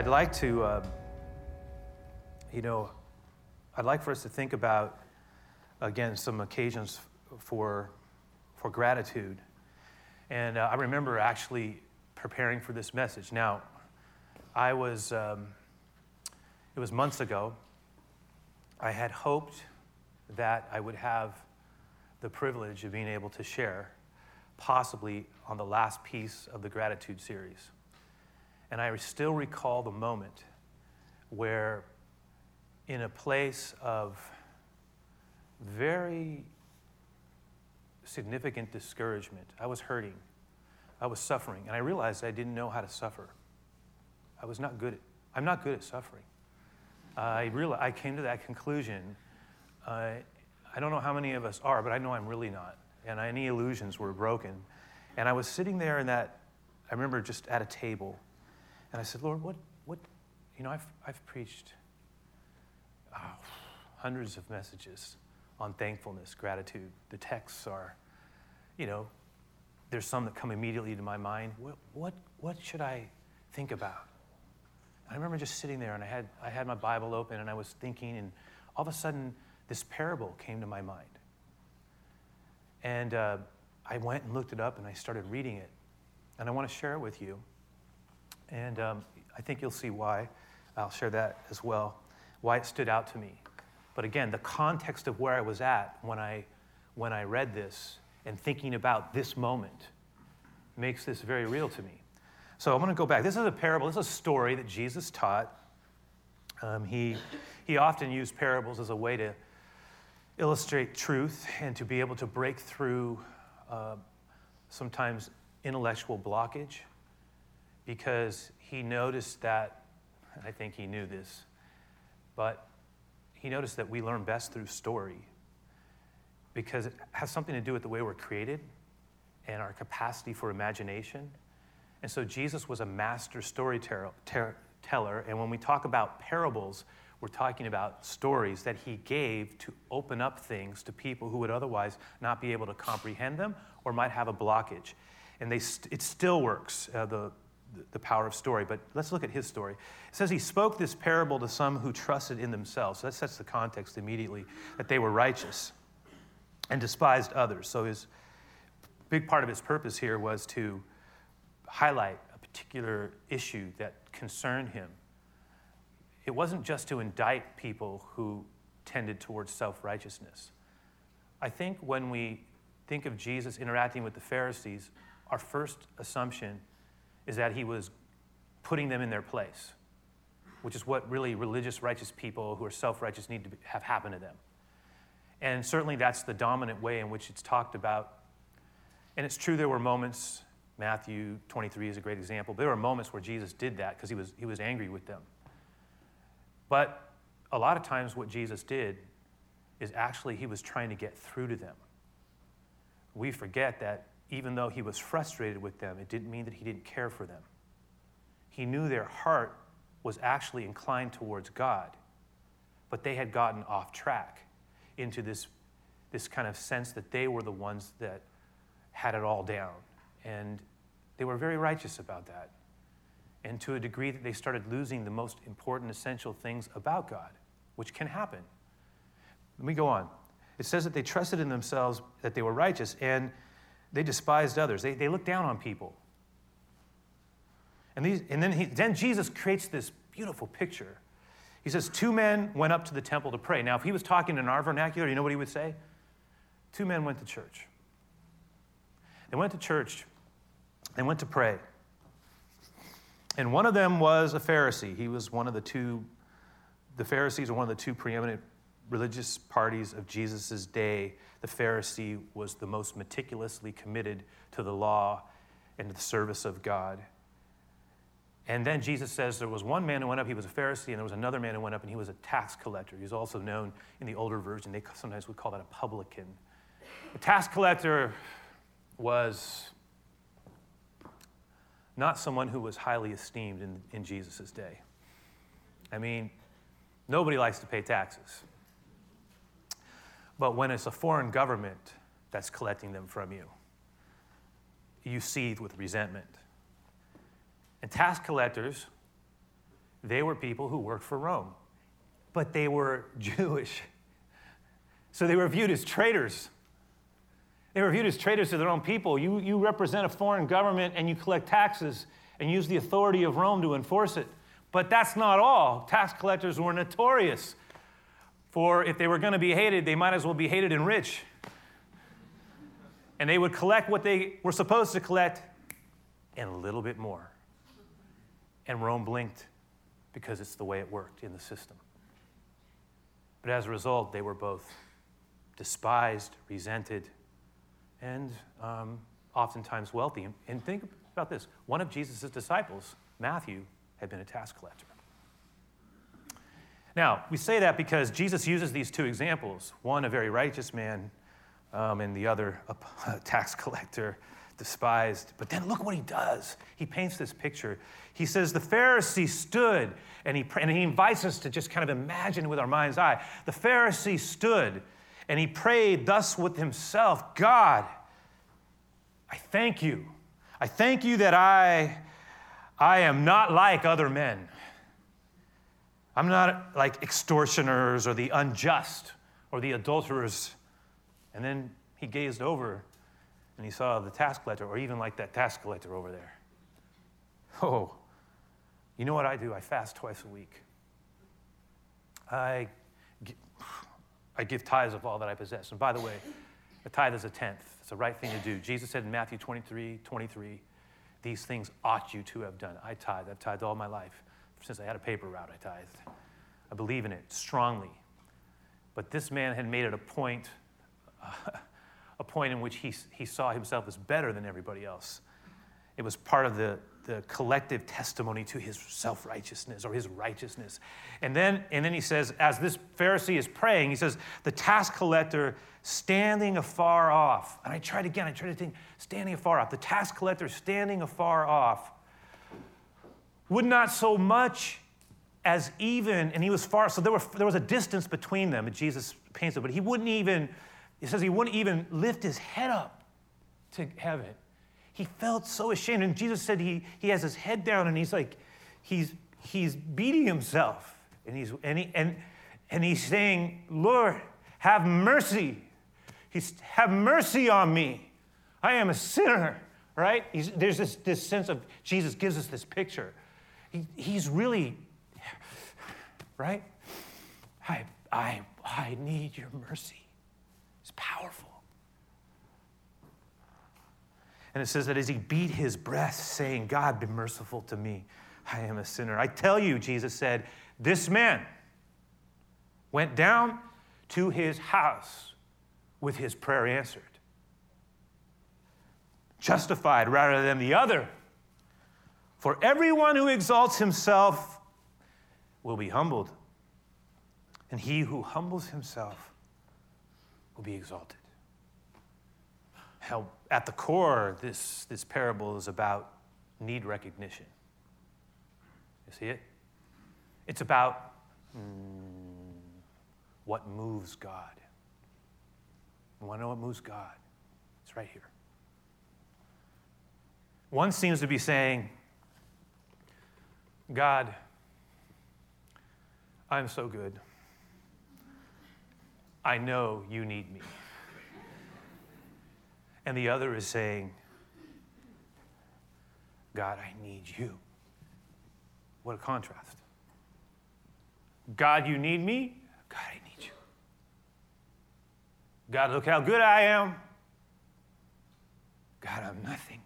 I'd like to, uh, you know, I'd like for us to think about, again, some occasions for, for gratitude. And uh, I remember actually preparing for this message. Now, I was, um, it was months ago. I had hoped that I would have the privilege of being able to share, possibly on the last piece of the gratitude series. And I still recall the moment where, in a place of very significant discouragement, I was hurting, I was suffering, and I realized I didn't know how to suffer. I was not good at, I'm not good at suffering. I, realized, I came to that conclusion. Uh, I don't know how many of us are, but I know I'm really not. And any illusions were broken. And I was sitting there in that, I remember just at a table, and I said, Lord, what, what, you know, I've, I've preached oh, hundreds of messages on thankfulness, gratitude. The texts are, you know, there's some that come immediately to my mind. What, what, what should I think about? I remember just sitting there and I had, I had my Bible open and I was thinking, and all of a sudden, this parable came to my mind. And uh, I went and looked it up and I started reading it. And I want to share it with you. And um, I think you'll see why. I'll share that as well, why it stood out to me. But again, the context of where I was at when I, when I read this and thinking about this moment makes this very real to me. So I'm going to go back. This is a parable, this is a story that Jesus taught. Um, he, he often used parables as a way to illustrate truth and to be able to break through uh, sometimes intellectual blockage because he noticed that, and I think he knew this, but he noticed that we learn best through story because it has something to do with the way we're created and our capacity for imagination. And so Jesus was a master storyteller. And when we talk about parables, we're talking about stories that he gave to open up things to people who would otherwise not be able to comprehend them or might have a blockage. And they st- it still works, uh, the, the power of story. But let's look at his story. It says he spoke this parable to some who trusted in themselves. So that sets the context immediately that they were righteous and despised others. So his big part of his purpose here was to highlight a particular issue that concerned him it wasn't just to indict people who tended towards self righteousness. I think when we think of Jesus interacting with the Pharisees, our first assumption is that he was putting them in their place, which is what really religious, righteous people who are self righteous need to have happen to them. And certainly that's the dominant way in which it's talked about. And it's true there were moments, Matthew 23 is a great example, but there were moments where Jesus did that because he was, he was angry with them. But a lot of times, what Jesus did is actually he was trying to get through to them. We forget that even though he was frustrated with them, it didn't mean that he didn't care for them. He knew their heart was actually inclined towards God, but they had gotten off track into this, this kind of sense that they were the ones that had it all down. And they were very righteous about that and to a degree that they started losing the most important, essential things about God, which can happen. Let me go on. It says that they trusted in themselves, that they were righteous, and they despised others. They, they looked down on people. And, these, and then, he, then Jesus creates this beautiful picture. He says, Two men went up to the temple to pray. Now, if he was talking in our vernacular, you know what he would say? Two men went to church. They went to church, they went to pray. And one of them was a Pharisee. He was one of the two, the Pharisees were one of the two preeminent religious parties of Jesus' day. The Pharisee was the most meticulously committed to the law and to the service of God. And then Jesus says there was one man who went up, he was a Pharisee, and there was another man who went up, and he was a tax collector. He's also known in the older version, they sometimes would call that a publican. A tax collector was not someone who was highly esteemed in, in Jesus' day. I mean, nobody likes to pay taxes. But when it's a foreign government that's collecting them from you, you seethe with resentment. And tax collectors They were people who worked for Rome, but they were Jewish. So they were viewed as traitors. They were viewed as traitors to their own people. You, you represent a foreign government and you collect taxes and use the authority of Rome to enforce it. But that's not all. Tax collectors were notorious for if they were going to be hated, they might as well be hated and rich. And they would collect what they were supposed to collect and a little bit more. And Rome blinked because it's the way it worked in the system. But as a result, they were both despised, resented, and um, oftentimes wealthy. And think about this one of Jesus' disciples, Matthew, had been a tax collector. Now, we say that because Jesus uses these two examples one, a very righteous man, um, and the other, a, tax collector, despised. But then look what he does. He paints this picture. He says, The Pharisee stood, and he, and he invites us to just kind of imagine with our mind's eye. The Pharisee stood, and he prayed thus with himself God, I thank you. I thank you that I, I am not like other men. I'm not like extortioners or the unjust or the adulterers. And then he gazed over and he saw the tax collector, or even like that tax collector over there. Oh, you know what I do? I fast twice a week. I, I give tithes of all that I possess. And by the way, a tithe is a tenth. It's the right thing to do. Jesus said in Matthew 23 23, these things ought you to have done. I tithe. I've tithed all my life. Since I had a paper route, I tithed. I believe in it strongly. But this man had made it a point. Uh, a point in which he, he saw himself as better than everybody else. It was part of the, the collective testimony to his self righteousness or his righteousness. And then, and then he says, as this Pharisee is praying, he says, the tax collector standing afar off. And I tried again, I tried to think, standing afar off. The tax collector standing afar off would not so much as even, and he was far, so there, were, there was a distance between them, and Jesus paints it, but he wouldn't even he says he wouldn't even lift his head up to heaven. He felt so ashamed. And Jesus said he, he has his head down and he's like, he's, he's beating himself. And he's, and, he, and, and he's saying, Lord, have mercy. He's, have mercy on me. I am a sinner, right? He's, there's this, this sense of Jesus gives us this picture. He, he's really, right? I, I, I need your mercy. It's powerful. And it says that as he beat his breast, saying, God, be merciful to me. I am a sinner. I tell you, Jesus said, this man went down to his house with his prayer answered, justified rather than the other. For everyone who exalts himself will be humbled, and he who humbles himself will be exalted. How, at the core, this, this parable is about need recognition. You see it? It's about mm, what moves God. You want to know what moves God? It's right here. One seems to be saying, God, I'm so good. I know you need me. And the other is saying, God, I need you. What a contrast. God, you need me. God, I need you. God, look how good I am. God, I'm nothing.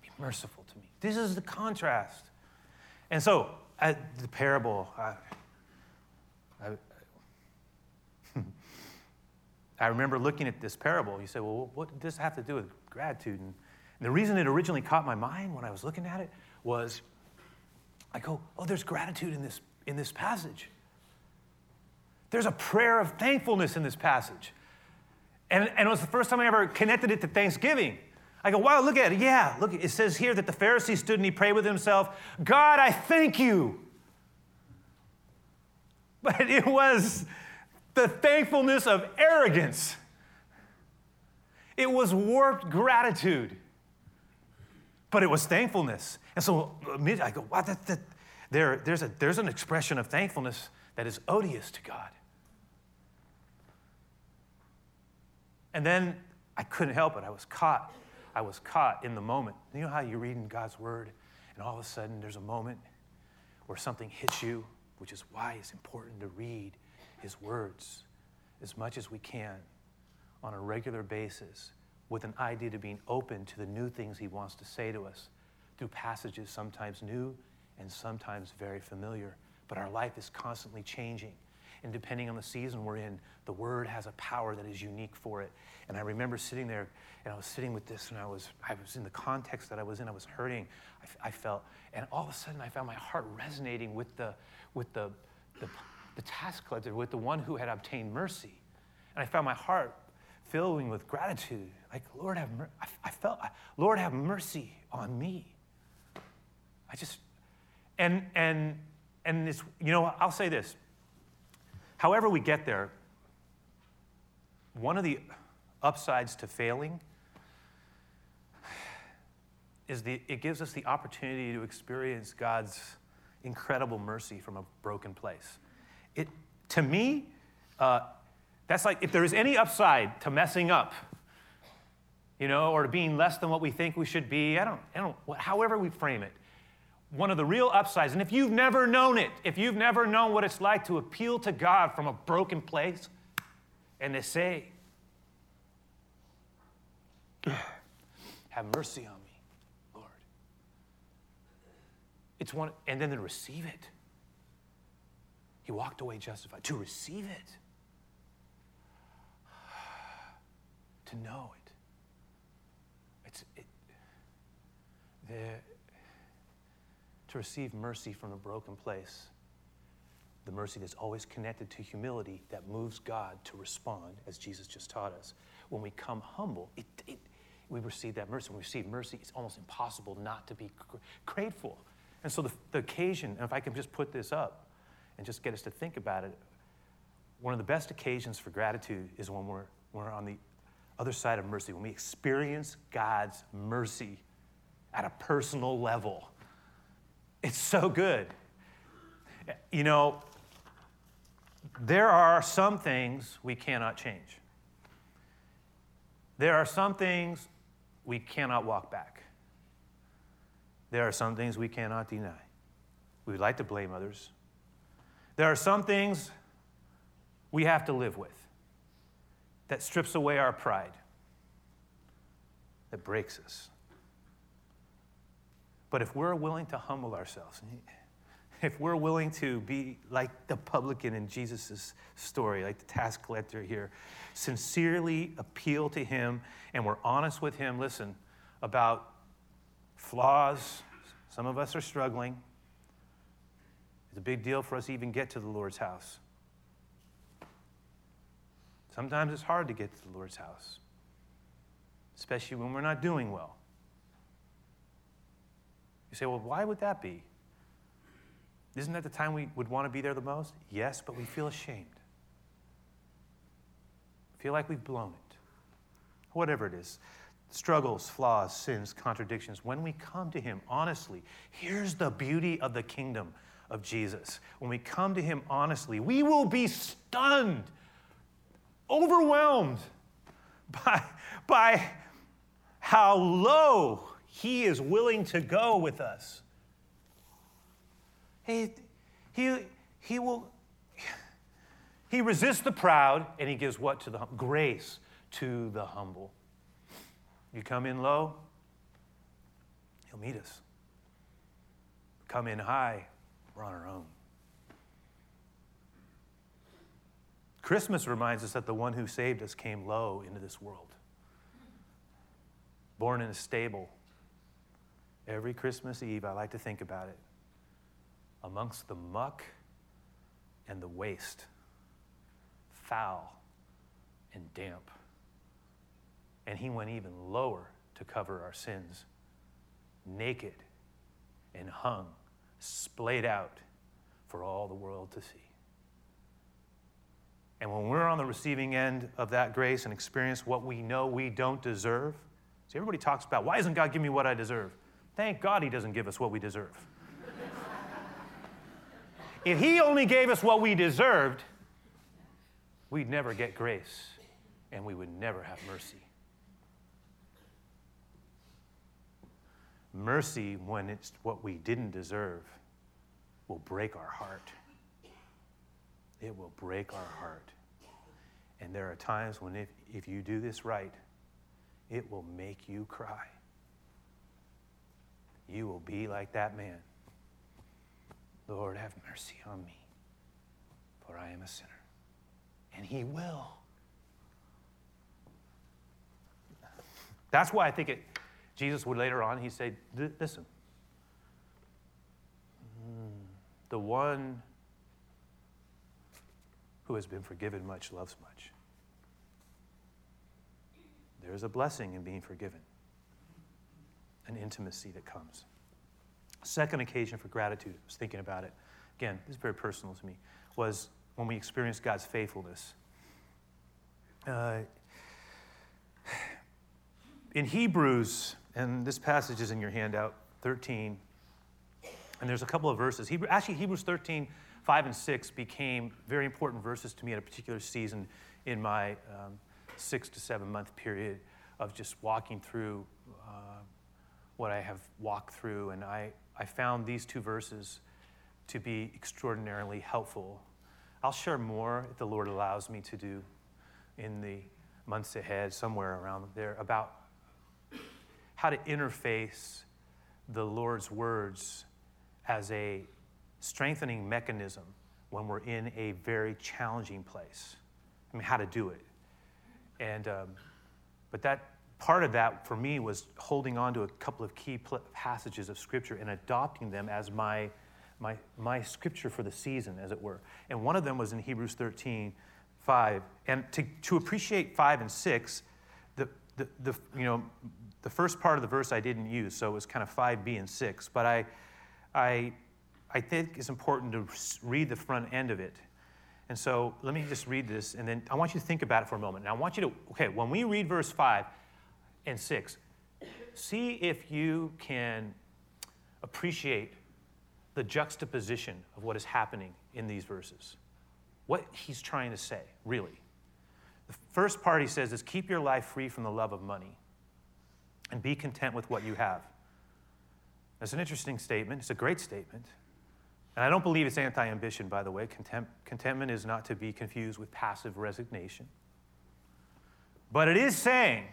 Be merciful to me. This is the contrast. And so, at the parable, I, I, I remember looking at this parable. You say, well, what did this have to do with gratitude? And, and the reason it originally caught my mind when I was looking at it was I go, oh, there's gratitude in this, in this passage. There's a prayer of thankfulness in this passage. And, and it was the first time I ever connected it to Thanksgiving. I go, wow, look at it. Yeah, look, it says here that the Pharisee stood and he prayed with himself, God, I thank you. But it was the thankfulness of arrogance. It was warped gratitude, but it was thankfulness. And so I go, wow, that, that, there, there's, a, there's an expression of thankfulness that is odious to God. And then I couldn't help it. I was caught. I was caught in the moment. You know how you read in God's word, and all of a sudden there's a moment where something hits you, which is why it's important to read His words as much as we can on a regular basis with an idea to being open to the new things He wants to say to us through passages sometimes new and sometimes very familiar. But our life is constantly changing. And depending on the season we're in, the word has a power that is unique for it. And I remember sitting there, and I was sitting with this, and I was, I was in the context that I was in, I was hurting, I, I felt, and all of a sudden I found my heart resonating with the, with the, the, the tax collector, with the one who had obtained mercy. And I found my heart filling with gratitude. Like, Lord, have mer- I, I felt, Lord, have mercy on me. I just, and, and, and this, you know, I'll say this. However, we get there, one of the upsides to failing is the, it gives us the opportunity to experience God's incredible mercy from a broken place. It, to me, uh, that's like if there is any upside to messing up, you know, or to being less than what we think we should be, I don't, I don't, however we frame it, one of the real upsides, and if you've never known it, if you've never known what it's like to appeal to God from a broken place and to say, Have mercy on me, Lord. It's one, and then to receive it. He walked away justified. To receive it, to know it. It's, it, the, to receive mercy from a broken place, the mercy that's always connected to humility that moves God to respond, as Jesus just taught us. When we come humble, it, it, we receive that mercy. When we receive mercy, it's almost impossible not to be grateful. And so the, the occasion, and if I can just put this up and just get us to think about it, one of the best occasions for gratitude is when we're, we're on the other side of mercy, when we experience God's mercy at a personal level. It's so good. You know, there are some things we cannot change. There are some things we cannot walk back. There are some things we cannot deny. We would like to blame others. There are some things we have to live with that strips away our pride, that breaks us. But if we're willing to humble ourselves, if we're willing to be like the publican in Jesus' story, like the tax collector here, sincerely appeal to him and we're honest with him, listen, about flaws. Some of us are struggling. It's a big deal for us to even get to the Lord's house. Sometimes it's hard to get to the Lord's house, especially when we're not doing well. You say, well, why would that be? Isn't that the time we would want to be there the most? Yes, but we feel ashamed. Feel like we've blown it. Whatever it is struggles, flaws, sins, contradictions. When we come to Him honestly, here's the beauty of the kingdom of Jesus. When we come to Him honestly, we will be stunned, overwhelmed by, by how low He is willing to go with us. He, he, he will, he resists the proud and he gives what to the grace to the humble. You come in low, he'll meet us. Come in high, we're on our own. Christmas reminds us that the one who saved us came low into this world. Born in a stable. Every Christmas Eve, I like to think about it amongst the muck and the waste, foul and damp. And he went even lower to cover our sins, naked and hung, splayed out for all the world to see. And when we're on the receiving end of that grace and experience what we know we don't deserve, see, everybody talks about why doesn't God give me what I deserve? Thank God He doesn't give us what we deserve. if He only gave us what we deserved, we'd never get grace and we would never have mercy. Mercy, when it's what we didn't deserve, will break our heart. It will break our heart. And there are times when, if, if you do this right, it will make you cry. You will be like that man. Lord, have mercy on me, for I am a sinner. And He will. That's why I think it, Jesus would later on, he said, Listen, the one who has been forgiven much loves much. There is a blessing in being forgiven, an intimacy that comes. Second occasion for gratitude, I was thinking about it. Again, this is very personal to me, was when we experienced God's faithfulness. Uh, in Hebrews, and this passage is in your handout, 13, and there's a couple of verses. Hebrew, actually, Hebrews 13, 5 and 6 became very important verses to me at a particular season in my um, six to seven month period of just walking through uh, what I have walked through. And I, I found these two verses to be extraordinarily helpful. I'll share more if the Lord allows me to do in the months ahead, somewhere around there, about how to interface the Lord's words as a strengthening mechanism when we're in a very challenging place. I mean, how to do it. And, um, but that part of that for me was holding on to a couple of key pl- passages of Scripture and adopting them as my, my, my Scripture for the season, as it were. And one of them was in Hebrews 13, 5. And to, to appreciate 5 and 6, the, the, the, you know, the first part of the verse I didn't use, so it was kind of 5b and 6. But I, I, I think it's important to read the front end of it and so let me just read this, and then I want you to think about it for a moment. And I want you to, okay, when we read verse 5 and 6, see if you can appreciate the juxtaposition of what is happening in these verses. What he's trying to say, really. The first part he says is keep your life free from the love of money and be content with what you have. That's an interesting statement. It's a great statement. And I don't believe it's anti ambition, by the way. Content, contentment is not to be confused with passive resignation. But it is saying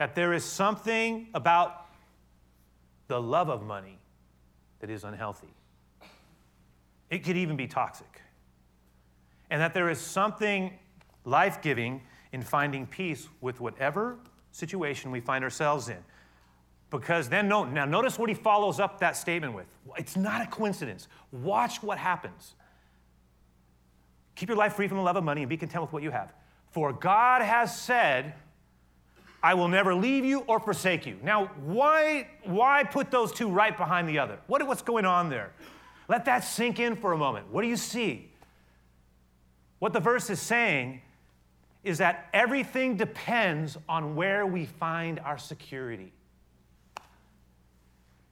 that there is something about the love of money that is unhealthy. It could even be toxic. And that there is something life giving in finding peace with whatever situation we find ourselves in. Because then, no, now notice what he follows up that statement with. It's not a coincidence. Watch what happens. Keep your life free from the love of money and be content with what you have. For God has said, I will never leave you or forsake you. Now, why, why put those two right behind the other? What, what's going on there? Let that sink in for a moment. What do you see? What the verse is saying is that everything depends on where we find our security.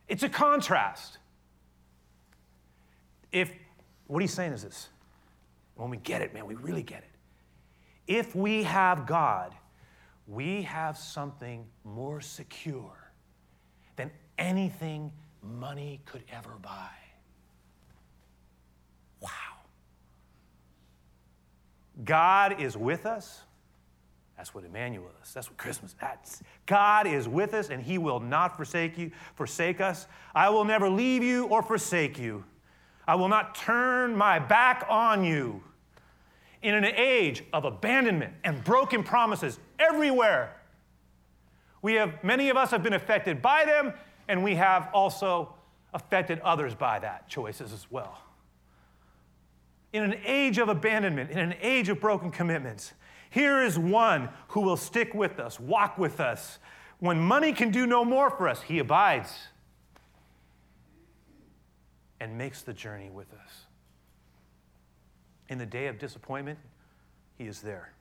It's a contrast. If, what he's saying is this when we get it, man, we really get it. If we have God, we have something more secure than anything money could ever buy. Wow. God is with us. That's what Emmanuel is. That's what Christmas. That's God is with us and he will not forsake you, forsake us. I will never leave you or forsake you. I will not turn my back on you. In an age of abandonment and broken promises everywhere, we have many of us have been affected by them and we have also affected others by that choices as well. In an age of abandonment, in an age of broken commitments, here is one who will stick with us, walk with us. When money can do no more for us, he abides and makes the journey with us. In the day of disappointment, he is there.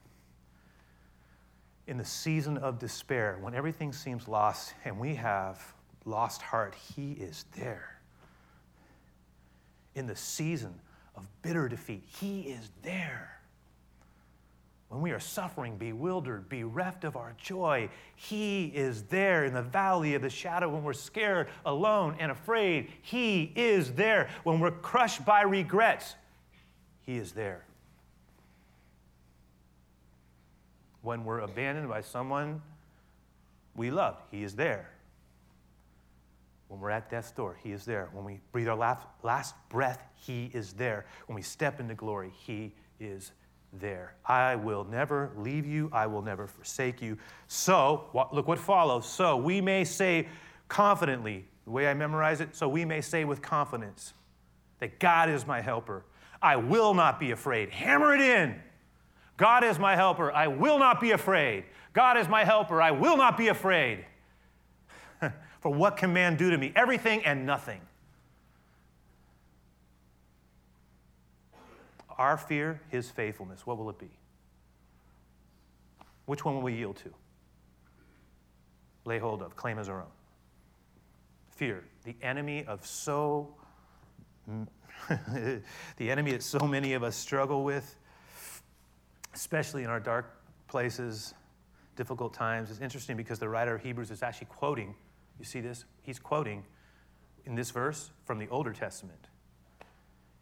In the season of despair, when everything seems lost and we have lost heart, he is there. In the season of bitter defeat. He is there. When we are suffering, bewildered, bereft of our joy, He is there in the valley of the shadow. When we're scared, alone, and afraid, He is there. When we're crushed by regrets, He is there. When we're abandoned by someone we loved, He is there. When we're at death's door, He is there. When we breathe our last, last breath, He is there. When we step into glory, He is there. I will never leave you, I will never forsake you. So, look what follows. So we may say confidently, the way I memorize it, so we may say with confidence that God is my helper. I will not be afraid. Hammer it in. God is my helper. I will not be afraid. God is my helper. I will not be afraid. For what can man do to me? Everything and nothing. Our fear, his faithfulness. What will it be? Which one will we yield to? Lay hold of, claim as our own. Fear, the enemy of so the enemy that so many of us struggle with, especially in our dark places, difficult times. It's interesting because the writer of Hebrews is actually quoting, you see this? He's quoting in this verse from the Older Testament.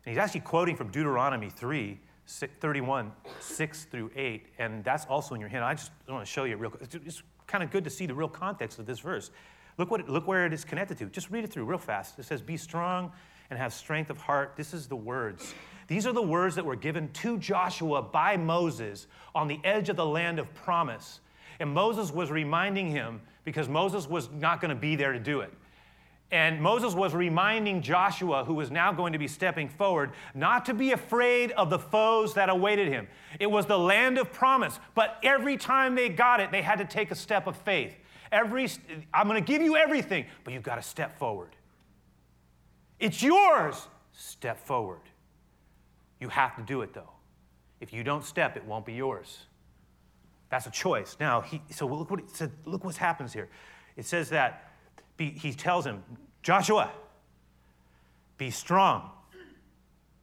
And he's actually quoting from Deuteronomy 3, 31, 6 through 8. And that's also in your hand. I just want to show you real quick. It's kind of good to see the real context of this verse. Look, what, look where it is connected to. Just read it through real fast. It says, Be strong and have strength of heart. This is the words. These are the words that were given to Joshua by Moses on the edge of the land of promise. And Moses was reminding him because Moses was not going to be there to do it. And Moses was reminding Joshua, who was now going to be stepping forward, not to be afraid of the foes that awaited him. It was the land of promise, but every time they got it, they had to take a step of faith. Every, I'm going to give you everything, but you've got to step forward. It's yours. Step forward. You have to do it, though. If you don't step, it won't be yours. That's a choice. Now, he, so look what, he said, look what happens here. It says that be, he tells him, Joshua, be strong,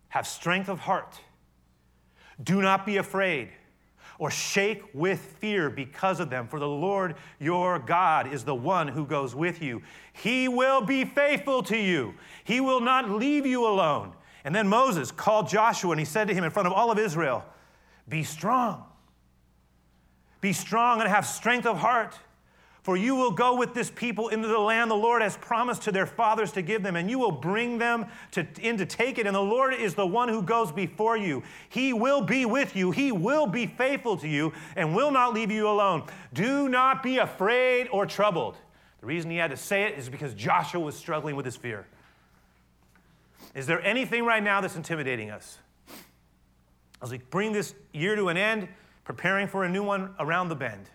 have strength of heart, do not be afraid or shake with fear because of them, for the Lord your God is the one who goes with you. He will be faithful to you, He will not leave you alone. And then Moses called Joshua and he said to him in front of all of Israel, Be strong. Be strong and have strength of heart. For you will go with this people into the land the Lord has promised to their fathers to give them, and you will bring them to, in to take it. And the Lord is the one who goes before you. He will be with you, He will be faithful to you, and will not leave you alone. Do not be afraid or troubled. The reason he had to say it is because Joshua was struggling with his fear. Is there anything right now that's intimidating us? As we bring this year to an end, preparing for a new one around the bend.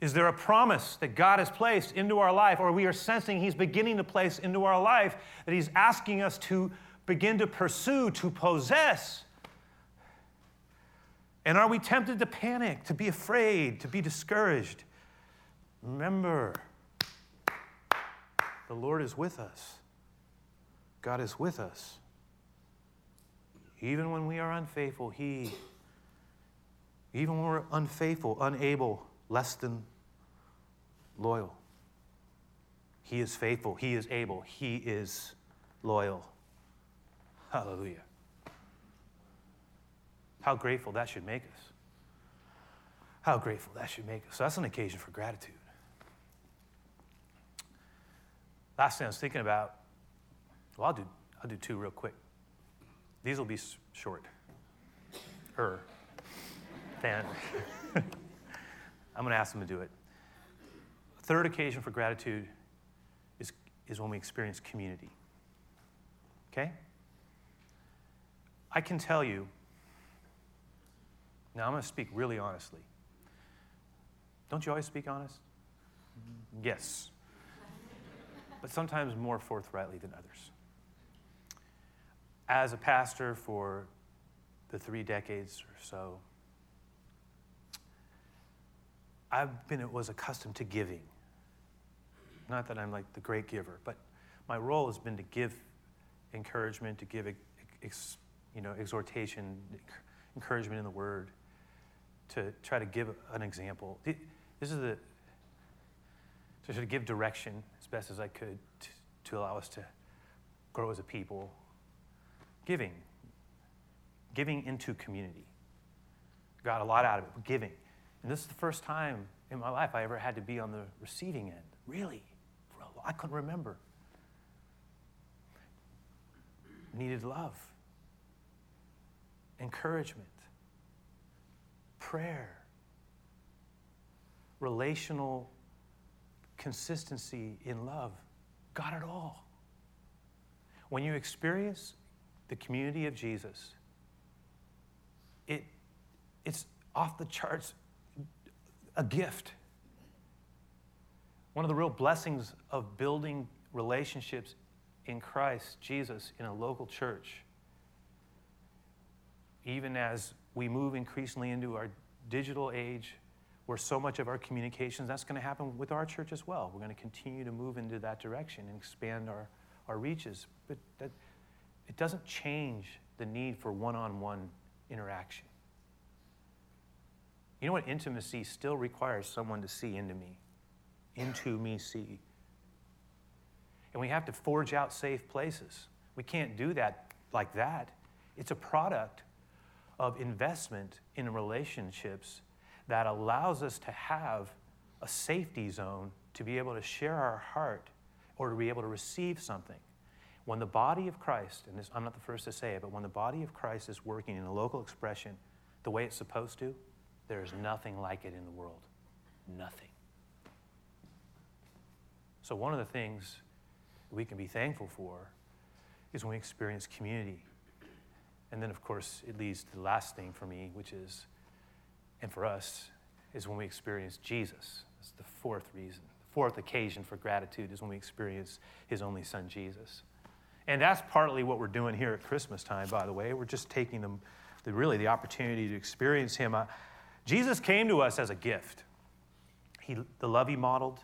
Is there a promise that God has placed into our life, or we are sensing He's beginning to place into our life that He's asking us to begin to pursue, to possess? And are we tempted to panic, to be afraid, to be discouraged? Remember, the Lord is with us. God is with us. Even when we are unfaithful, He, even when we're unfaithful, unable, less than loyal. He is faithful. He is able. He is loyal. Hallelujah. How grateful that should make us. How grateful that should make us. That's an occasion for gratitude. Last thing I was thinking about, well, I'll do, I'll do two real quick. These will be short. Er. Then I'm going to ask them to do it. Third occasion for gratitude is, is when we experience community. Okay? I can tell you, now I'm going to speak really honestly. Don't you always speak honest? Yes. but sometimes more forthrightly than others. As a pastor for the three decades or so, I've been was accustomed to giving. Not that I'm like the great giver, but my role has been to give encouragement, to give ex, you know, exhortation, encouragement in the word, to try to give an example. This is the, to sort of give direction as best as I could to, to allow us to grow as a people. Giving, giving into community. Got a lot out of it, giving. And this is the first time in my life I ever had to be on the receiving end. Really? I couldn't remember. Needed love, encouragement, prayer, relational consistency in love. Got it all. When you experience the community of Jesus, it, it's off the charts a gift. One of the real blessings of building relationships in Christ Jesus in a local church, even as we move increasingly into our digital age, where so much of our communications, that's going to happen with our church as well. We're going to continue to move into that direction and expand our, our reaches. But that, it doesn't change the need for one on one interaction. You know what? Intimacy still requires someone to see into me, into me see. And we have to forge out safe places. We can't do that like that. It's a product of investment in relationships that allows us to have a safety zone to be able to share our heart or to be able to receive something. When the body of Christ, and this, I'm not the first to say it, but when the body of Christ is working in a local expression the way it's supposed to, there is nothing like it in the world. Nothing. So, one of the things we can be thankful for is when we experience community. And then, of course, it leads to the last thing for me, which is, and for us, is when we experience Jesus. That's the fourth reason. The fourth occasion for gratitude is when we experience his only son, Jesus. And that's partly what we're doing here at Christmas time, by the way. We're just taking the, the really the opportunity to experience him. Uh, Jesus came to us as a gift. He, the love he modeled,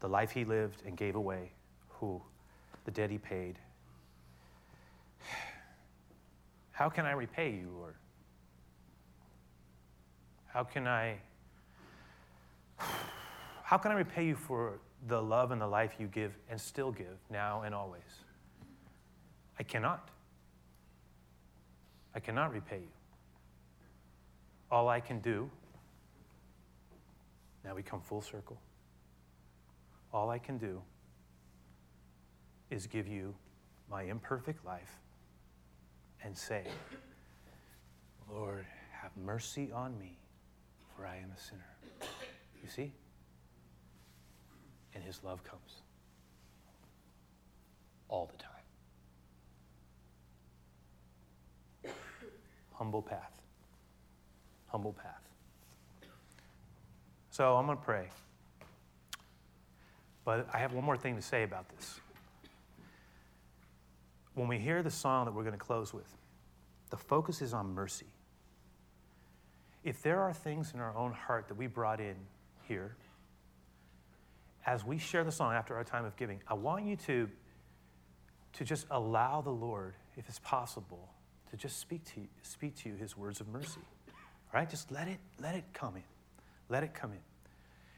the life he lived and gave away, who, the debt he paid. How can I repay you, Lord? How can I how can I repay you for the love and the life you give and still give now and always? I cannot. I cannot repay you all I can do, now we come full circle. All I can do is give you my imperfect life and say, Lord, have mercy on me, for I am a sinner. You see? And his love comes all the time. Humble path humble path. So I'm going to pray. But I have one more thing to say about this. When we hear the song that we're going to close with, the focus is on mercy. If there are things in our own heart that we brought in here, as we share the song after our time of giving, I want you to, to just allow the Lord, if it's possible, to just speak to you, speak to you his words of mercy All right? Just let it, let it come in. Let it come in.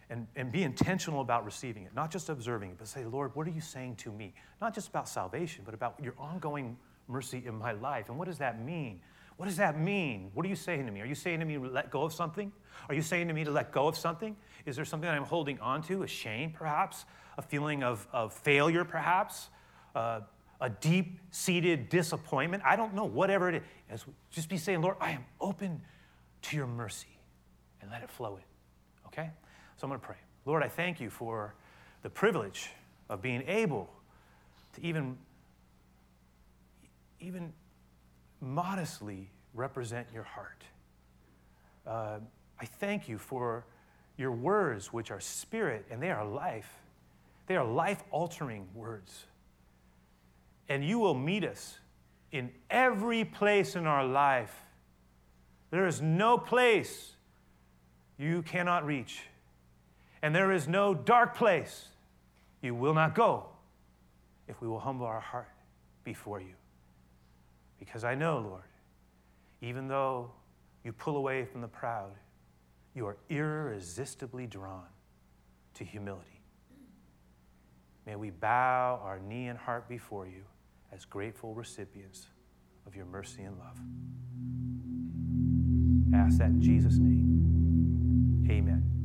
And, and be intentional about receiving it, not just observing it, but say, Lord, what are you saying to me? Not just about salvation, but about your ongoing mercy in my life. And what does that mean? What does that mean? What are you saying to me? Are you saying to me to let go of something? Are you saying to me to let go of something? Is there something that I'm holding on to? A shame, perhaps? A feeling of, of failure, perhaps? Uh, a deep seated disappointment? I don't know, whatever it is. Just be saying, Lord, I am open to your mercy and let it flow in. Okay? So I'm going to pray. Lord, I thank you for the privilege of being able to even, even modestly represent your heart. Uh, I thank you for your words, which are spirit and they are life. They are life altering words. And you will meet us in every place in our life there is no place you cannot reach, and there is no dark place you will not go if we will humble our heart before you. Because I know, Lord, even though you pull away from the proud, you are irresistibly drawn to humility. May we bow our knee and heart before you as grateful recipients of your mercy and love. ask that in Jesus' name. Amen.